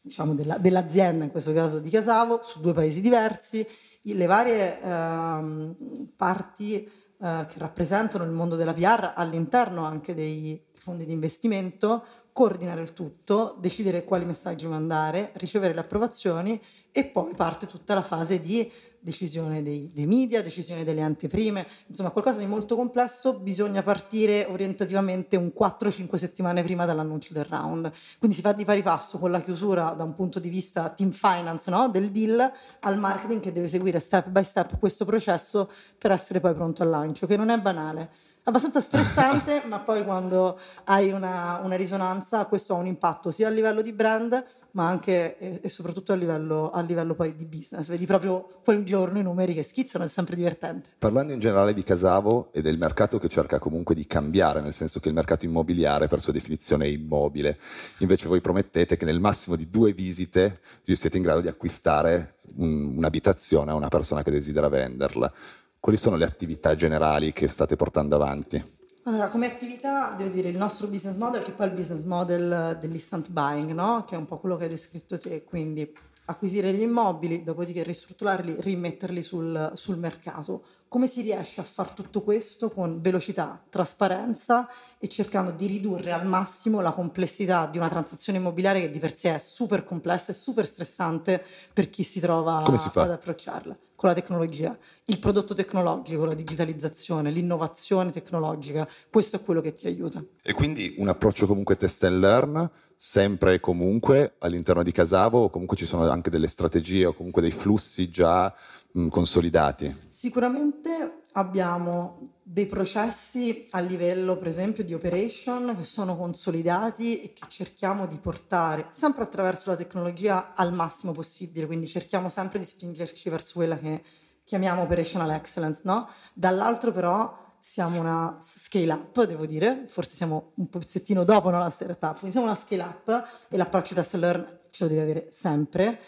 diciamo della- dell'azienda, in questo caso di Casavo, su due paesi diversi, le varie ehm, parti eh, che rappresentano il mondo della PR all'interno anche dei fondi di investimento, coordinare il tutto, decidere quali messaggi mandare, ricevere le approvazioni e poi parte tutta la fase di decisione dei, dei, media, decisione delle anteprime, insomma qualcosa di molto complesso, bisogna partire orientativamente un 4-5 settimane prima dall'annuncio del round. Quindi si fa di pari passo con la chiusura da un punto di vista team finance no? del deal al marketing che deve seguire step by step questo processo per essere poi pronto al lancio, che non è banale abbastanza stressante, ma poi quando hai una, una, risonanza questo ha un impatto sia a livello di brand, ma anche e, e soprattutto a livello, a livello, poi di business. Vedi proprio quel giorno i numeri che schizzano, è sempre divertente. Parlando in generale di Casavo e del mercato che cerca comunque di cambiare, nel senso che il mercato immobiliare per sua definizione è immobile, invece voi promettete che nel massimo di due visite siete in grado di acquistare un, un'abitazione a una persona che desidera venderla quali sono le attività generali che state portando avanti? Allora, come attività, devo dire, il nostro business model, che poi è il business model dell'instant buying, no? che è un po' quello che hai descritto te, quindi acquisire gli immobili, dopodiché ristrutturarli, rimetterli sul, sul mercato. Come si riesce a fare tutto questo con velocità, trasparenza e cercando di ridurre al massimo la complessità di una transazione immobiliare che di per sé è super complessa e super stressante per chi si trova si ad approcciarla? Con la tecnologia, il prodotto tecnologico, la digitalizzazione, l'innovazione tecnologica, questo è quello che ti aiuta. E quindi un approccio comunque test and learn sempre e comunque all'interno di Casavo o comunque ci sono anche delle strategie o comunque dei flussi già mh, consolidati? Sicuramente abbiamo dei processi a livello per esempio di operation che sono consolidati e che cerchiamo di portare sempre attraverso la tecnologia al massimo possibile, quindi cerchiamo sempre di spingerci verso quella che chiamiamo operational excellence, no? Dall'altro però siamo una scale up, devo dire, forse siamo un pezzettino dopo no, la startup, quindi siamo una scale up e l'approccio test learn ce lo devi avere sempre.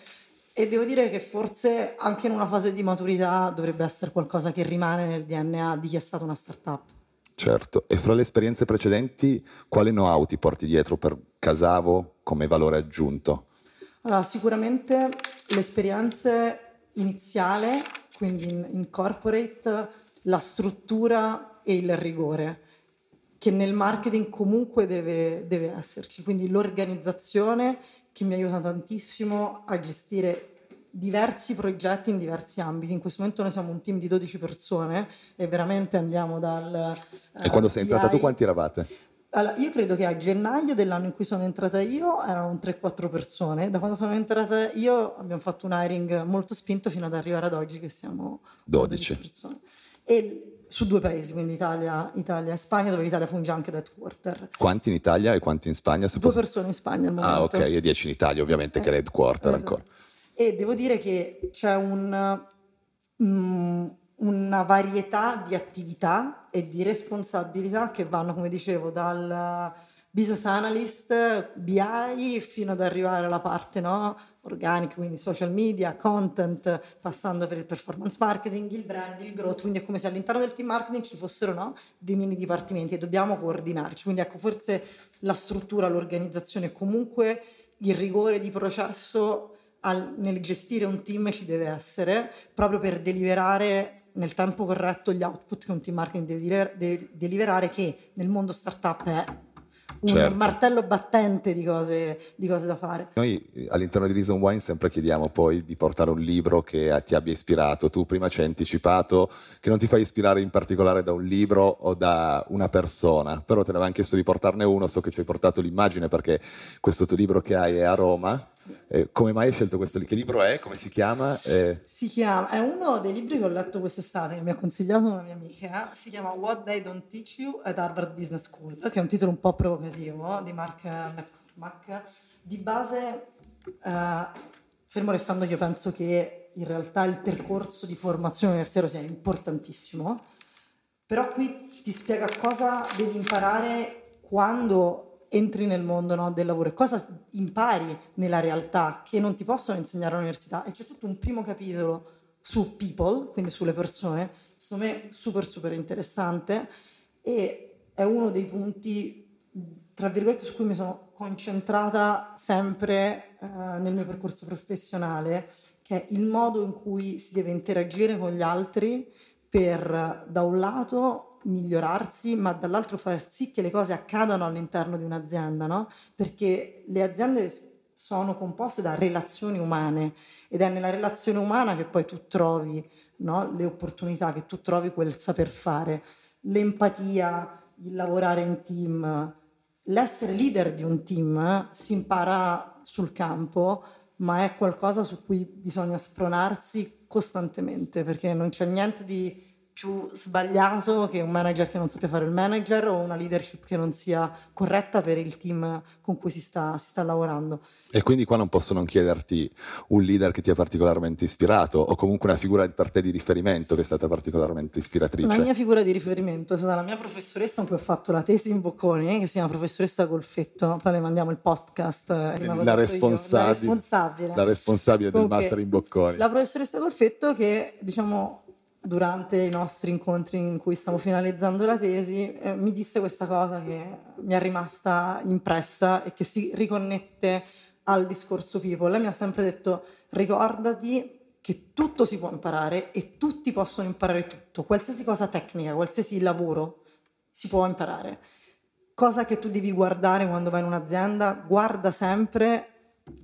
E devo dire che forse anche in una fase di maturità dovrebbe essere qualcosa che rimane nel DNA di chi è stata una startup. Certo, e fra le esperienze precedenti, quale know-how ti porti dietro per Casavo come valore aggiunto? Allora, sicuramente l'esperienza iniziale, quindi in, in corporate, la struttura e il rigore che nel marketing comunque deve, deve esserci, quindi l'organizzazione che mi aiuta tantissimo a gestire diversi progetti in diversi ambiti. In questo momento noi siamo un team di 12 persone e veramente andiamo dal... E uh, quando sei entrata tu quanti eravate? Allora, io credo che a gennaio dell'anno in cui sono entrata io erano 3-4 persone, da quando sono entrata io abbiamo fatto un hiring molto spinto fino ad arrivare ad oggi che siamo 12 persone e su due paesi, quindi Italia, Italia, e Spagna, dove l'Italia funge anche da headquarter. Quanti in Italia e quanti in Spagna? due posso... persone in Spagna al ah, momento. Ah, ok, e dieci in Italia, ovviamente, eh, che è l'headquarter esatto. ancora. E devo dire che c'è un, um, una varietà di attività e di responsabilità che vanno, come dicevo, dal business analyst, BI, fino ad arrivare alla parte no, organica, quindi social media, content, passando per il performance marketing, il brand, il growth, quindi è come se all'interno del team marketing ci fossero no, dei mini dipartimenti e dobbiamo coordinarci. Quindi ecco, forse la struttura, l'organizzazione comunque il rigore di processo al, nel gestire un team ci deve essere proprio per deliberare nel tempo corretto gli output che un team marketing deve, deve deliberare che nel mondo startup è un certo. martello battente di cose, di cose, da fare. Noi all'interno di Reason Wine sempre chiediamo poi di portare un libro che ti abbia ispirato. Tu prima ci hai anticipato che non ti fai ispirare in particolare da un libro o da una persona, però te ne avevamo chiesto di portarne uno, so che ci hai portato l'immagine perché questo tuo libro che hai è a Roma eh, come mai hai scelto questo? Che libro è? Come si chiama? Eh... Si chiama, è uno dei libri che ho letto quest'estate, che mi ha consigliato una mia amica, si chiama What They Don't Teach You at Harvard Business School, che è un titolo un po' provocativo, di Mark McCormack. Di base, eh, fermo restando io penso che in realtà il percorso di formazione universitaria sia importantissimo, però qui ti spiega cosa devi imparare quando entri nel mondo no, del lavoro e cosa impari nella realtà che non ti possono insegnare all'università. E c'è tutto un primo capitolo su people, quindi sulle persone, secondo me super super interessante e è uno dei punti, tra virgolette, su cui mi sono concentrata sempre eh, nel mio percorso professionale, che è il modo in cui si deve interagire con gli altri per, da un lato, migliorarsi, ma dall'altro far sì che le cose accadano all'interno di un'azienda, no? Perché le aziende sono composte da relazioni umane ed è nella relazione umana che poi tu trovi no, le opportunità, che tu trovi quel saper fare, l'empatia, il lavorare in team, l'essere leader di un team eh, si impara sul campo, ma è qualcosa su cui bisogna spronarsi costantemente perché non c'è niente di più sbagliato che un manager che non sappia fare il manager o una leadership che non sia corretta per il team con cui si sta, si sta lavorando. E quindi qua non posso non chiederti un leader che ti ha particolarmente ispirato o comunque una figura per te di riferimento che è stata particolarmente ispiratrice? La mia figura di riferimento è stata la mia professoressa con cui ho fatto la tesi in Bocconi, che si chiama professoressa Golfetto, poi le mandiamo il podcast. Eh, la, responsabile, la responsabile. La responsabile del master in Bocconi. La professoressa Golfetto che diciamo durante i nostri incontri in cui stiamo finalizzando la tesi, eh, mi disse questa cosa che mi è rimasta impressa e che si riconnette al discorso people. Lei mi ha sempre detto ricordati che tutto si può imparare e tutti possono imparare tutto, qualsiasi cosa tecnica, qualsiasi lavoro si può imparare. Cosa che tu devi guardare quando vai in un'azienda, guarda sempre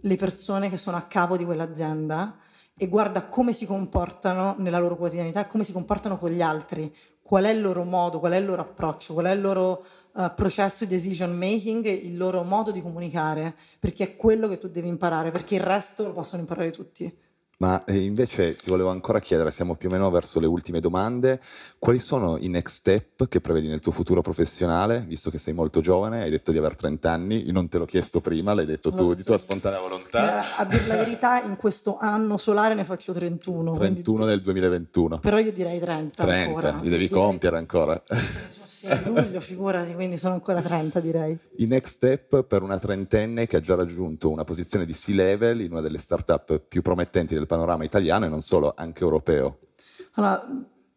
le persone che sono a capo di quell'azienda e guarda come si comportano nella loro quotidianità, come si comportano con gli altri, qual è il loro modo, qual è il loro approccio, qual è il loro uh, processo di decision making, il loro modo di comunicare, perché è quello che tu devi imparare, perché il resto lo possono imparare tutti. Ma eh, invece ti volevo ancora chiedere, siamo più o meno verso le ultime domande, quali sono i next step che prevedi nel tuo futuro professionale, visto che sei molto giovane, hai detto di aver 30 anni, io non te l'ho chiesto prima, l'hai detto tu di tua spontanea volontà. A dire la verità, in questo anno solare ne faccio 31. 31 nel 2021. Però io direi 30 30, ancora. li devi direi... compiere ancora. Sì, a luglio, figurati, quindi sono ancora 30 direi. I next step per una trentenne che ha già raggiunto una posizione di C-level in una delle start-up più promettenti del panorama italiano e non solo, anche europeo? Allora,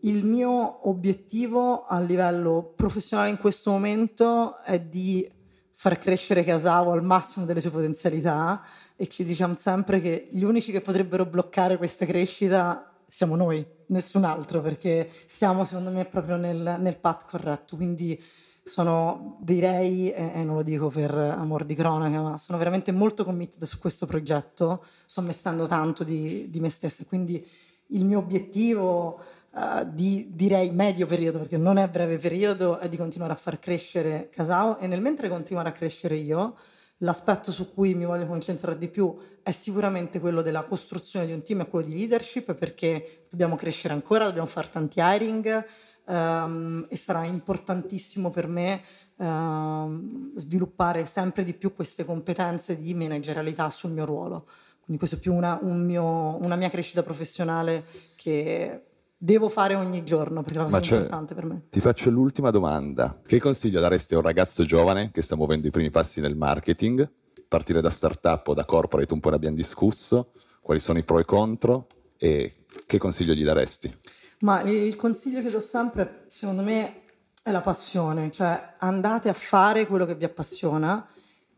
il mio obiettivo a livello professionale in questo momento è di far crescere Casavo al massimo delle sue potenzialità e ci diciamo sempre che gli unici che potrebbero bloccare questa crescita siamo noi, nessun altro, perché siamo secondo me proprio nel, nel path corretto. Quindi sono, direi, e, non lo dico per amor di cronaca, ma sono veramente molto committed su questo progetto, sto mettendo tanto di, di me stessa, quindi il mio obiettivo uh, di, direi, medio periodo, perché non è breve periodo, è di continuare a far crescere Casao. E nel mentre continuare a crescere io, l'aspetto su cui mi voglio concentrare di più è sicuramente quello della costruzione di un team e quello di leadership, perché dobbiamo crescere ancora, dobbiamo fare tanti hiring, um, e sarà importantissimo per me uh, sviluppare sempre di più queste competenze di managerialità sul mio ruolo. Quindi questo è più una, un mio, una mia crescita professionale che devo fare ogni giorno perché è la cosa importante per me. Ti faccio l'ultima domanda. Che consiglio daresti a un ragazzo giovane che sta muovendo i primi passi nel marketing? Partire da startup o da corporate un po' ne abbiamo discusso. Quali sono i pro e contro? E che consiglio gli daresti? Ma il consiglio che do sempre, secondo me, è la passione, cioè andate a fare quello che vi appassiona.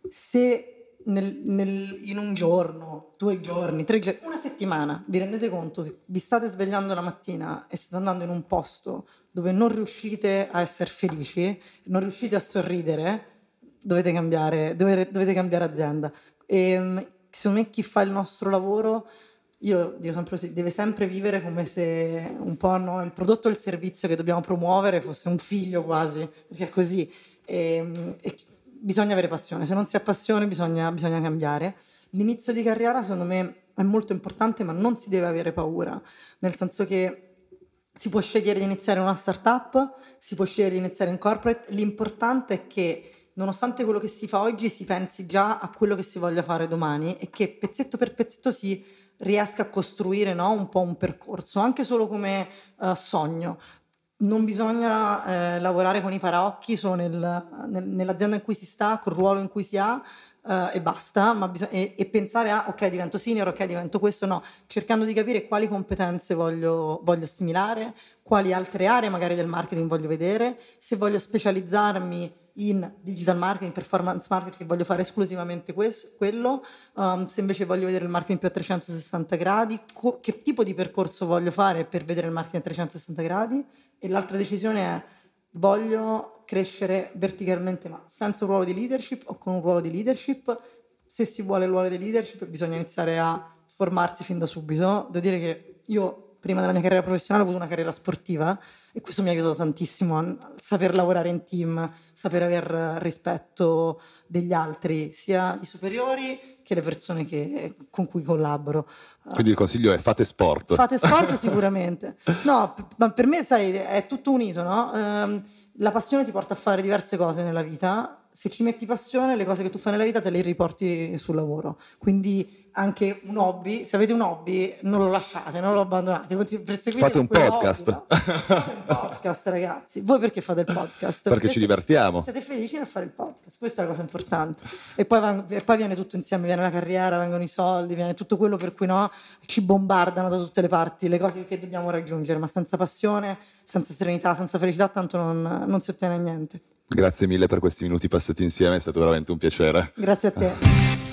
Se nel, nel, in un giorno, due giorni, tre giorni, una settimana vi rendete conto che vi state svegliando la mattina e state andando in un posto dove non riuscite a essere felici, non riuscite a sorridere, dovete cambiare, dovete, dovete cambiare azienda. E secondo me chi fa il nostro lavoro io dico sempre così, deve sempre vivere come se un po' no, il prodotto o il servizio che dobbiamo promuovere fosse un figlio quasi, perché è così. E, e bisogna avere passione, se non si ha passione bisogna, bisogna cambiare. L'inizio di carriera secondo me è molto importante, ma non si deve avere paura, nel senso che si può scegliere di iniziare una startup, si può scegliere di iniziare in corporate, l'importante è che nonostante quello che si fa oggi si pensi già a quello che si voglia fare domani e che pezzetto per pezzetto si riesca a costruire no, un po' un percorso, anche solo come uh, sogno. Non bisogna eh, lavorare con i paraocchi solo nel, nel, nell'azienda in cui si sta, col ruolo in cui si ha, Uh, e basta, ma bisog- e, e, pensare a ok, divento senior, ok, divento questo, no, cercando di capire quali competenze voglio, voglio assimilare, quali altre aree magari del marketing voglio vedere, se voglio specializzarmi in digital marketing, performance marketing, che voglio fare esclusivamente questo, quello, um, se invece voglio vedere il marketing più a 360 gradi, co- che tipo di percorso voglio fare per vedere il marketing a 360 gradi? E l'altra decisione è voglio crescere verticalmente ma senza un ruolo di leadership o con un ruolo di leadership se si vuole il ruolo di leadership bisogna iniziare a formarsi fin da subito. Devo dire che io prima della mia carriera professionale ho avuto una carriera sportiva e questo mi ha aiutato tantissimo a saper lavorare in team, saper aver rispetto degli altri, sia i superiori che le persone che, con cui collaboro. Quindi il consiglio è fate sport. Fate sport *laughs* sicuramente. No, ma per me, sai, è tutto unito, no? Um, la passione ti porta a fare diverse cose nella vita se ci metti passione, le cose che tu fai nella vita te le riporti sul lavoro. Quindi anche un hobby, se avete un hobby, non lo lasciate, non lo abbandonate. Fate un podcast. Hobby, no? Fate un podcast, ragazzi. Voi perché fate il podcast? Perché, perché ci divertiamo. Siete felici nel fare il podcast, questa è la cosa importante. E poi, van- e poi, viene tutto insieme, viene la carriera, vengono i soldi, viene tutto quello per cui no, ci bombardano da tutte le parti, le cose che dobbiamo raggiungere, ma senza passione, senza serenità, senza felicità, tanto non, non si ottiene niente. Grazie mille per questi minuti passati insieme, è stato veramente un piacere. Grazie a te. *laughs*